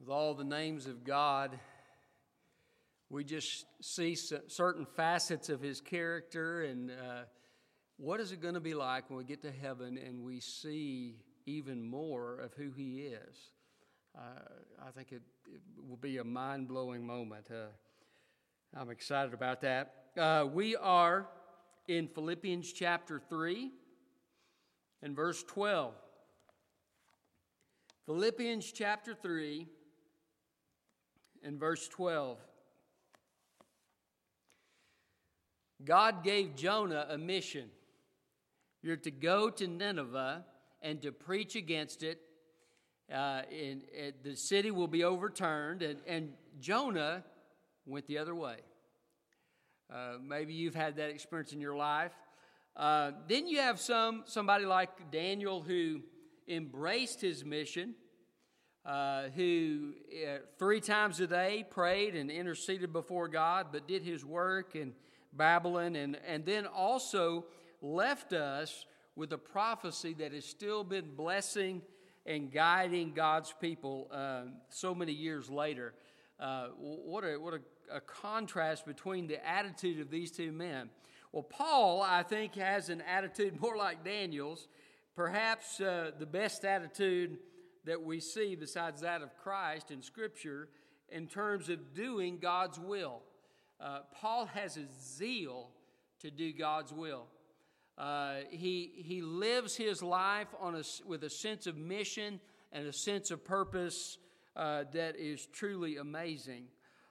with all the names of God, we just see certain facets of his character and uh, what is it going to be like when we get to heaven and we see even more of who he is. Uh, I think it, it, will be a mind blowing moment. Uh, I'm excited about that. Uh, we are in Philippians chapter 3 and verse 12. Philippians chapter 3 and verse 12. God gave Jonah a mission. You're to go to Nineveh and to preach against it. Uh, and, and, the city will be overturned. And, and Jonah went the other way. Uh, maybe you've had that experience in your life. Uh, then you have some somebody like Daniel who embraced his mission, uh, who uh, three times a day prayed and interceded before God, but did his work in Babylon, and, and then also left us with a prophecy that has still been blessing and guiding God's people uh, so many years later. Uh, what a, what a, a, contrast between the attitude of these two men. Well, Paul, I think, has an attitude more like Daniel's, perhaps uh, the best attitude that we see besides that of Christ in Scripture in terms of doing God's will. Uh, Paul has a zeal to do God's will. Uh, he, he lives his life on a, with a sense of mission and a sense of purpose uh, that is truly amazing.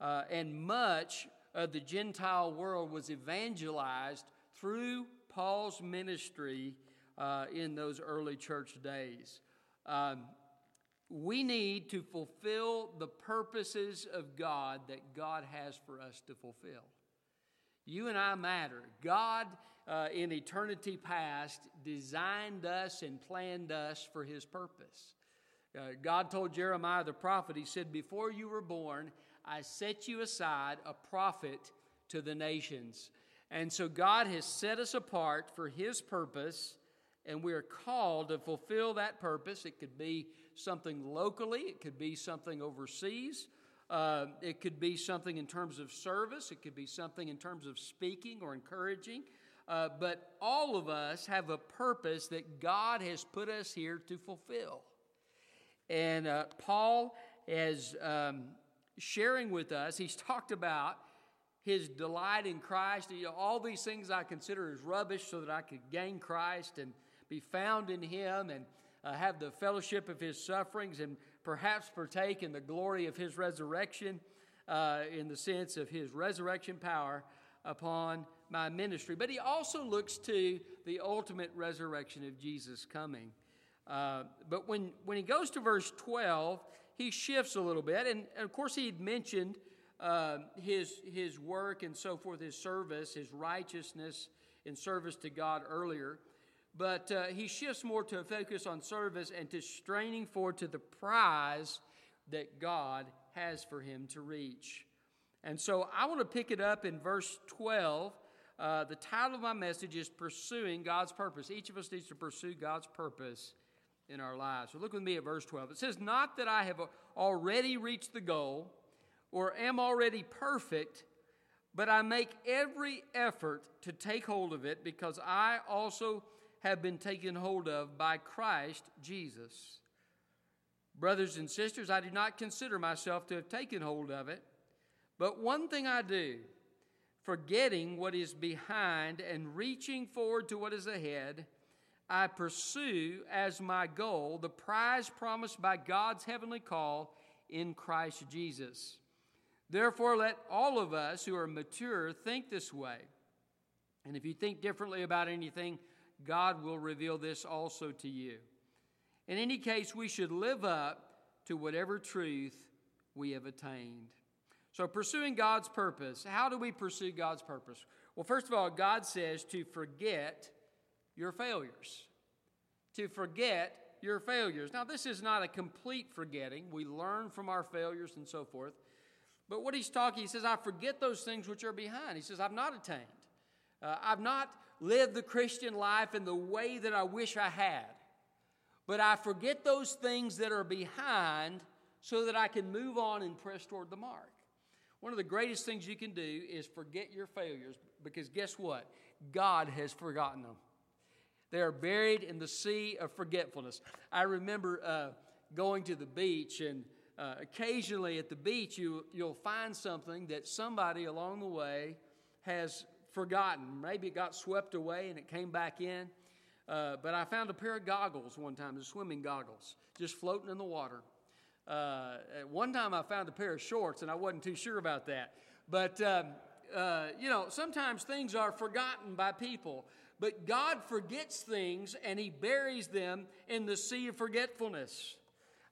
Uh, and much of the Gentile world was evangelized through Paul's ministry uh, in those early church days. Um, we need to fulfill the purposes of God that God has for us to fulfill. You and I matter. God, uh, in eternity past, designed us and planned us for His purpose. Uh, God told Jeremiah the prophet, He said, Before you were born, I set you aside a prophet to the nations. And so God has set us apart for His purpose, and we are called to fulfill that purpose. It could be something locally, it could be something overseas. Uh, it could be something in terms of service, it could be something in terms of speaking or encouraging. Uh, but all of us have a purpose that God has put us here to fulfill. And uh, Paul is um, sharing with us, he's talked about his delight in Christ. You know, all these things I consider as rubbish so that I could gain Christ and be found in him and uh, have the fellowship of his sufferings and perhaps partake in the glory of his resurrection uh, in the sense of his resurrection power upon my ministry. But he also looks to the ultimate resurrection of Jesus coming. Uh, but when, when he goes to verse 12, he shifts a little bit. And, and of course, he had mentioned uh, his, his work and so forth, his service, his righteousness in service to God earlier. But uh, he shifts more to a focus on service and to straining forward to the prize that God has for him to reach. And so I want to pick it up in verse 12. Uh, the title of my message is Pursuing God's Purpose. Each of us needs to pursue God's purpose in our lives. So look with me at verse 12. It says, Not that I have already reached the goal or am already perfect, but I make every effort to take hold of it because I also have been taken hold of by Christ Jesus. Brothers and sisters, I do not consider myself to have taken hold of it, but one thing I do, forgetting what is behind and reaching forward to what is ahead, I pursue as my goal the prize promised by God's heavenly call in Christ Jesus. Therefore, let all of us who are mature think this way. And if you think differently about anything, God will reveal this also to you. In any case, we should live up to whatever truth we have attained. So, pursuing God's purpose, how do we pursue God's purpose? Well, first of all, God says to forget your failures. To forget your failures. Now, this is not a complete forgetting. We learn from our failures and so forth. But what he's talking, he says, I forget those things which are behind. He says, I've not attained. Uh, I've not lived the Christian life in the way that I wish I had. But I forget those things that are behind so that I can move on and press toward the mark. One of the greatest things you can do is forget your failures because guess what? God has forgotten them. They are buried in the sea of forgetfulness. I remember uh, going to the beach, and uh, occasionally at the beach, you, you'll find something that somebody along the way has forgotten. Maybe it got swept away and it came back in. Uh, but I found a pair of goggles one time, the swimming goggles, just floating in the water. Uh, at one time, I found a pair of shorts, and I wasn't too sure about that. But, um, uh, you know, sometimes things are forgotten by people. But God forgets things and He buries them in the sea of forgetfulness.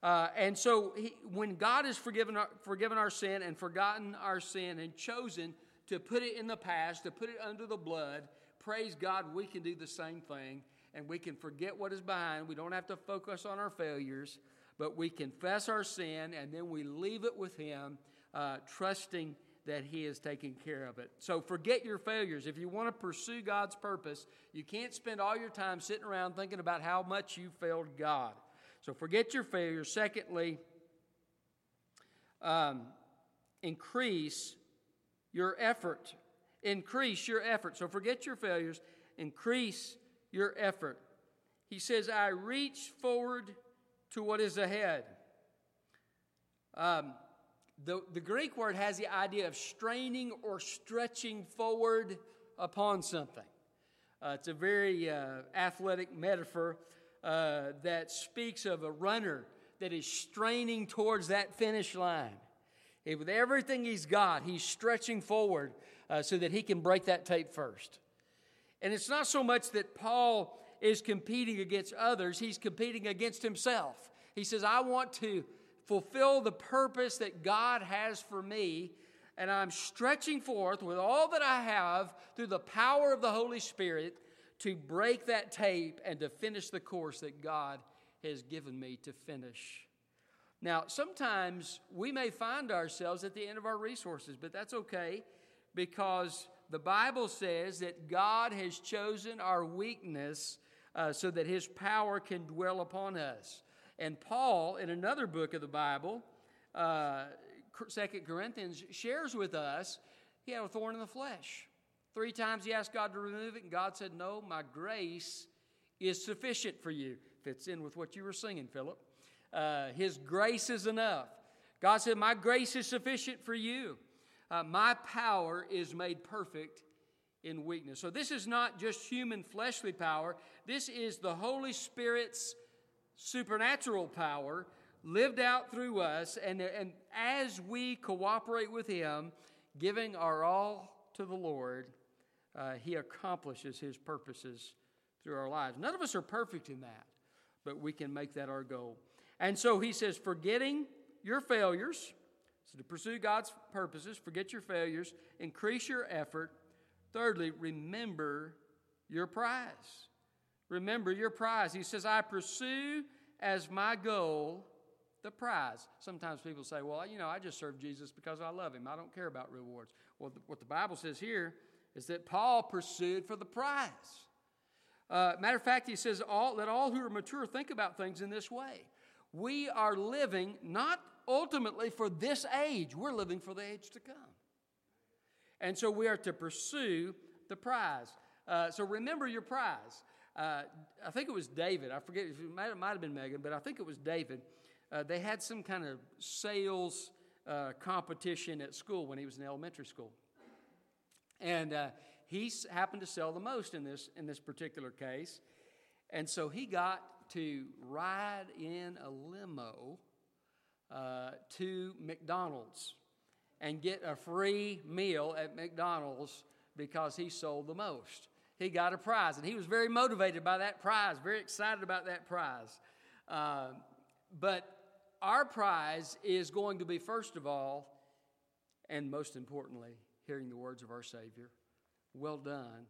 Uh, and so, he, when God has forgiven our, forgiven our sin and forgotten our sin and chosen to put it in the past, to put it under the blood, praise God, we can do the same thing and we can forget what is behind. We don't have to focus on our failures but we confess our sin and then we leave it with Him, uh, trusting that He is taking care of it. So forget your failures. If you want to pursue God's purpose, you can't spend all your time sitting around thinking about how much you failed God. So forget your failures. Secondly, um, increase your effort. Increase your effort. So forget your failures, increase your effort. He says, I reach forward to what is ahead. Um, the, the Greek word has the idea of straining or stretching forward upon something. Uh, it's a very uh, athletic metaphor uh, that speaks of a runner that is straining towards that finish line. With everything he's got, he's stretching forward uh, so that he can break that tape first. And it's not so much that Paul is competing against others, he's competing against himself. He says, I want to fulfill the purpose that God has for me, and I'm stretching forth with all that I have through the power of the Holy Spirit to break that tape and to finish the course that God has given me to finish. Now, sometimes we may find ourselves at the end of our resources, but that's okay because the Bible says that God has chosen our weakness uh, so that his power can dwell upon us. And Paul, in another book of the Bible, uh, Second Corinthians, shares with us he had a thorn in the flesh. Three times he asked God to remove it, and God said, No, my grace is sufficient for you. Fits in with what you were singing, Philip. Uh, his grace is enough. God said, My grace is sufficient for you. Uh, my power is made perfect in weakness. So, this is not just human fleshly power, this is the Holy Spirit's supernatural power lived out through us. And, and as we cooperate with Him, giving our all to the Lord, uh, He accomplishes His purposes through our lives. None of us are perfect in that, but we can make that our goal. And so He says, forgetting your failures, so to pursue God's purposes, forget your failures, increase your effort. Thirdly, remember your prize. Remember your prize. He says, I pursue as my goal the prize. Sometimes people say, well, you know, I just serve Jesus because I love him. I don't care about rewards. Well, what the Bible says here is that Paul pursued for the prize. Uh, matter of fact, he says, all, let all who are mature think about things in this way. We are living not ultimately for this age, we're living for the age to come. And so we are to pursue the prize. Uh, so remember your prize. Uh, I think it was David. I forget. It might, it might have been Megan, but I think it was David. Uh, they had some kind of sales uh, competition at school when he was in elementary school, and uh, he happened to sell the most in this in this particular case, and so he got to ride in a limo uh, to McDonald's and get a free meal at McDonald's because he sold the most. He got a prize, and he was very motivated by that prize, very excited about that prize. Uh, but our prize is going to be, first of all, and most importantly, hearing the words of our Savior Well done,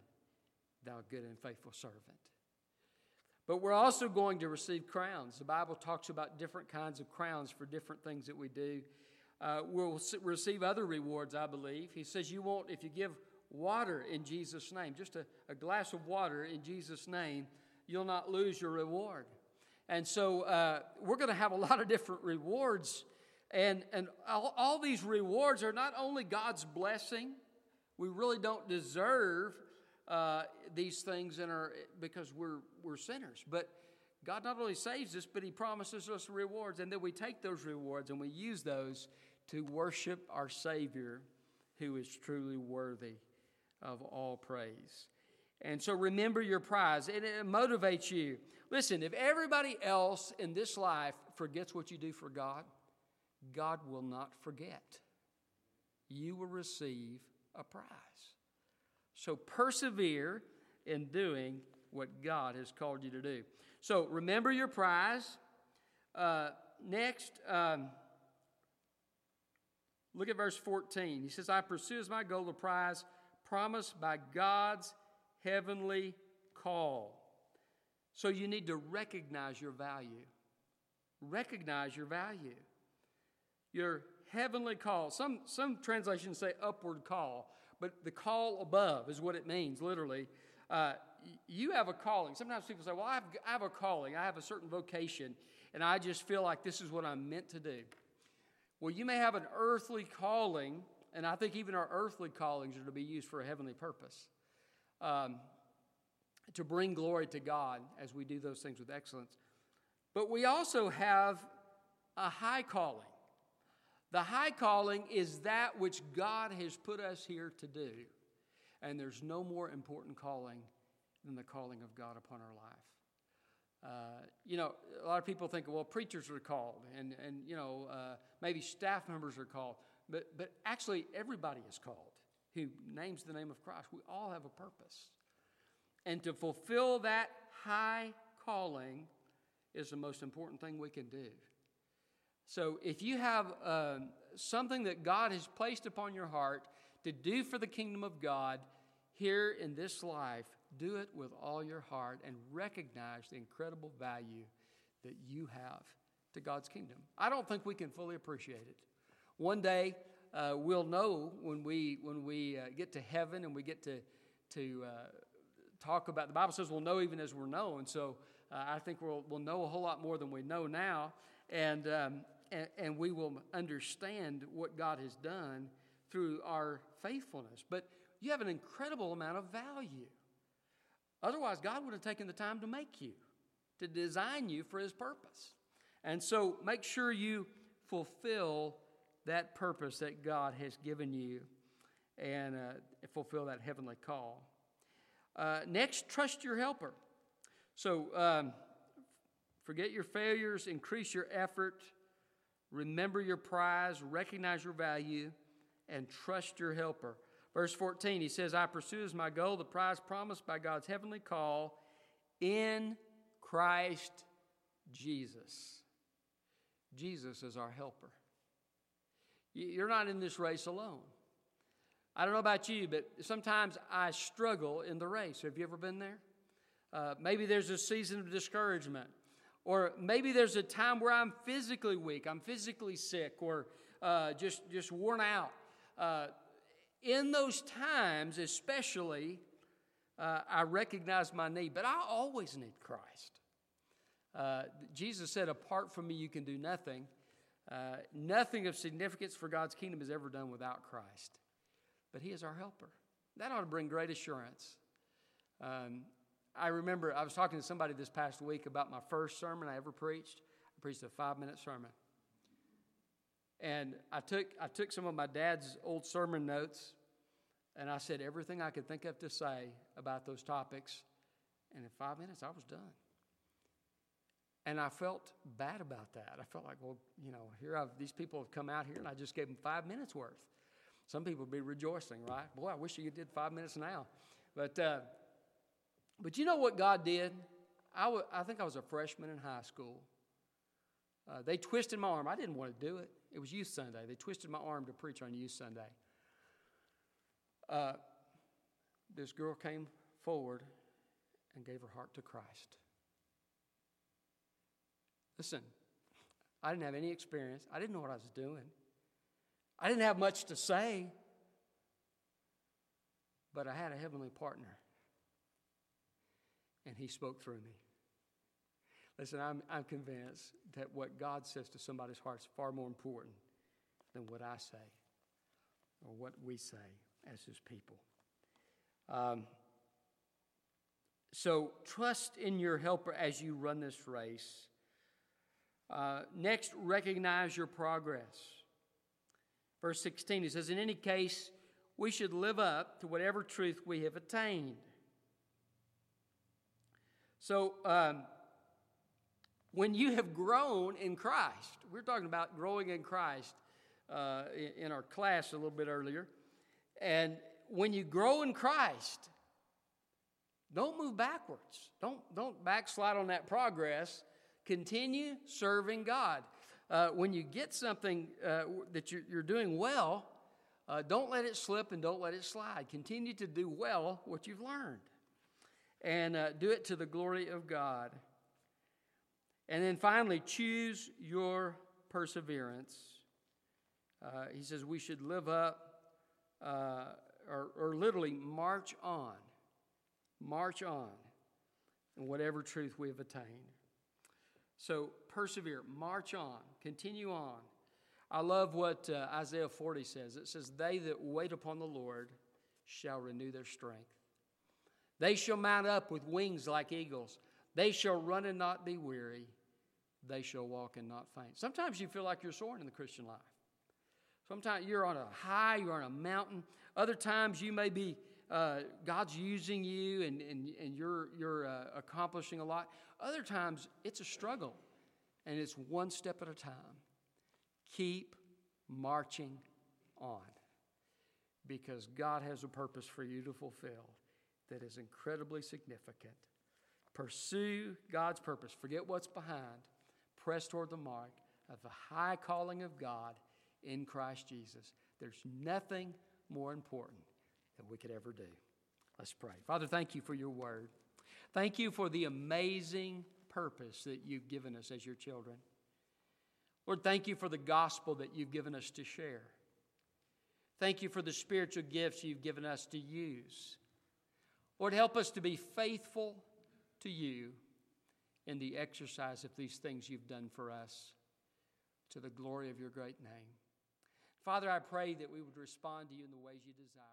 thou good and faithful servant. But we're also going to receive crowns. The Bible talks about different kinds of crowns for different things that we do. Uh, we'll receive other rewards, I believe. He says, You won't, if you give water in Jesus' name, just a, a glass of water in Jesus' name, you'll not lose your reward. And so uh, we're going to have a lot of different rewards And, and all, all these rewards are not only God's blessing, we really don't deserve uh, these things in our, because we're, we're sinners. But God not only saves us, but He promises us rewards. And then we take those rewards and we use those to worship our Savior who is truly worthy of all praise. And so remember your prize, and it motivates you. Listen, if everybody else in this life forgets what you do for God, God will not forget. You will receive a prize. So persevere in doing what God has called you to do. So remember your prize. Uh, next, um, look at verse 14. He says, I pursue as my goal the prize promised by God's heavenly call. So you need to recognize your value. Recognize your value. Your heavenly call. Some, some translations say upward call, but the call above is what it means, literally. Uh, you have a calling. Sometimes people say, Well, I have, I have a calling, I have a certain vocation, and I just feel like this is what I'm meant to do. Well, you may have an earthly calling, and I think even our earthly callings are to be used for a heavenly purpose. Um, to bring glory to God as we do those things with excellence. But we also have a high calling. The high calling is that which God has put us here to do. And there's no more important calling than the calling of God upon our life. Uh, you know, a lot of people think, well, preachers are called, and, and you know, uh, maybe staff members are called. But, but actually, everybody is called who names the name of Christ. We all have a purpose. And to fulfill that high calling is the most important thing we can do. So if you have uh, something that God has placed upon your heart to do for the kingdom of God here in this life, do it with all your heart and recognize the incredible value that you have to God's kingdom. I don't think we can fully appreciate it. One day, uh, we'll know when we, when we uh, get to heaven and we get to, to uh, talk about, the Bible says we'll know even as we're known. So uh, I think we'll, we'll know a whole lot more than we know now. And, um, and, and we will understand what God has done through our faithfulness. But you have an incredible amount of value. Otherwise, God would have taken the time to make you, to design you for His purpose. And so make sure you fulfill that purpose that God has given you and uh, fulfill that heavenly call. Uh, next, trust your helper. So um, forget your failures, increase your effort, remember your prize, recognize your value, and trust your helper. Verse 14, he says, I pursue as my goal the prize promised by God's heavenly call in Christ Jesus. Jesus is our helper. You're not in this race alone. I don't know about you, but sometimes I struggle in the race. Have you ever been there? Uh, maybe there's a season of discouragement, or maybe there's a time where I'm physically weak, I'm physically sick, or uh, just just worn out. Uh, in those times, especially, uh, I recognize my need, but I always need Christ. Uh, Jesus said, "Apart from me, you can do nothing." Uh, nothing of significance for God's kingdom is ever done without Christ, but He is our helper. That ought to bring great assurance. Um, I remember I was talking to somebody this past week about my first sermon I ever preached. I preached a five minute sermon. And I took, I took some of my dad's old sermon notes and I said everything I could think of to say about those topics. And in five minutes, I was done. And I felt bad about that. I felt like, well, you know, here I've, these people have come out here and I just gave them five minutes worth. Some people would be rejoicing, right? Boy, I wish you did five minutes now. But, uh, but you know what God did? I, w- I think I was a freshman in high school. Uh, they twisted my arm. I didn't want to do it. It was Youth Sunday. They twisted my arm to preach on Youth Sunday. Uh, this girl came forward and gave her heart to Christ. Listen, I didn't have any experience. I didn't know what I was doing. I didn't have much to say, but I had a heavenly partner, and he spoke through me. Listen, I'm, I'm convinced that what God says to somebody's heart is far more important than what I say or what we say as His people. Um, so trust in your helper as you run this race. Uh, next, recognize your progress. Verse 16, he says, In any case, we should live up to whatever truth we have attained. So, um, when you have grown in Christ, we're talking about growing in Christ uh, in, our class a little bit earlier. And when you grow in Christ, don't move backwards. Don't, don't backslide on that progress. Continue serving God. Uh, when you get something uh, that you're, you're, doing well, uh, don't let it slip and don't let it slide. Continue to do well what you've learned. And uh, do it to the glory of God. And then finally, choose your perseverance. Uh, he says we should live up uh, or, or literally march on, march on in whatever truth we have attained. So persevere, march on, continue on. I love what uh, Isaiah 40 says. It says, They that wait upon the Lord shall renew their strength. They shall mount up with wings like eagles. They shall run and not be weary. They shall walk and not faint. Sometimes you feel like you're soaring in the Christian life. Sometimes you're on a high, you're on a mountain. Other times you may be, uh, God's using you and, and, and you're, you're uh, accomplishing a lot. Other times it's a struggle and it's one step at a time. Keep marching on because God has a purpose for you to fulfill that is incredibly significant. Pursue God's purpose. Forget what's behind. Press toward the mark of the high calling of God in Christ Jesus. There's nothing more important that we could ever do. Let's pray. Father, thank you for your word. Thank you for the amazing purpose that you've given us as your children. Lord, thank you for the gospel that you've given us to share. Thank you for the spiritual gifts you've given us to use. Lord, help us to be faithful to you in the exercise of these things you've done for us to the glory of your great name. Father, I pray that we would respond to you in the ways you desire.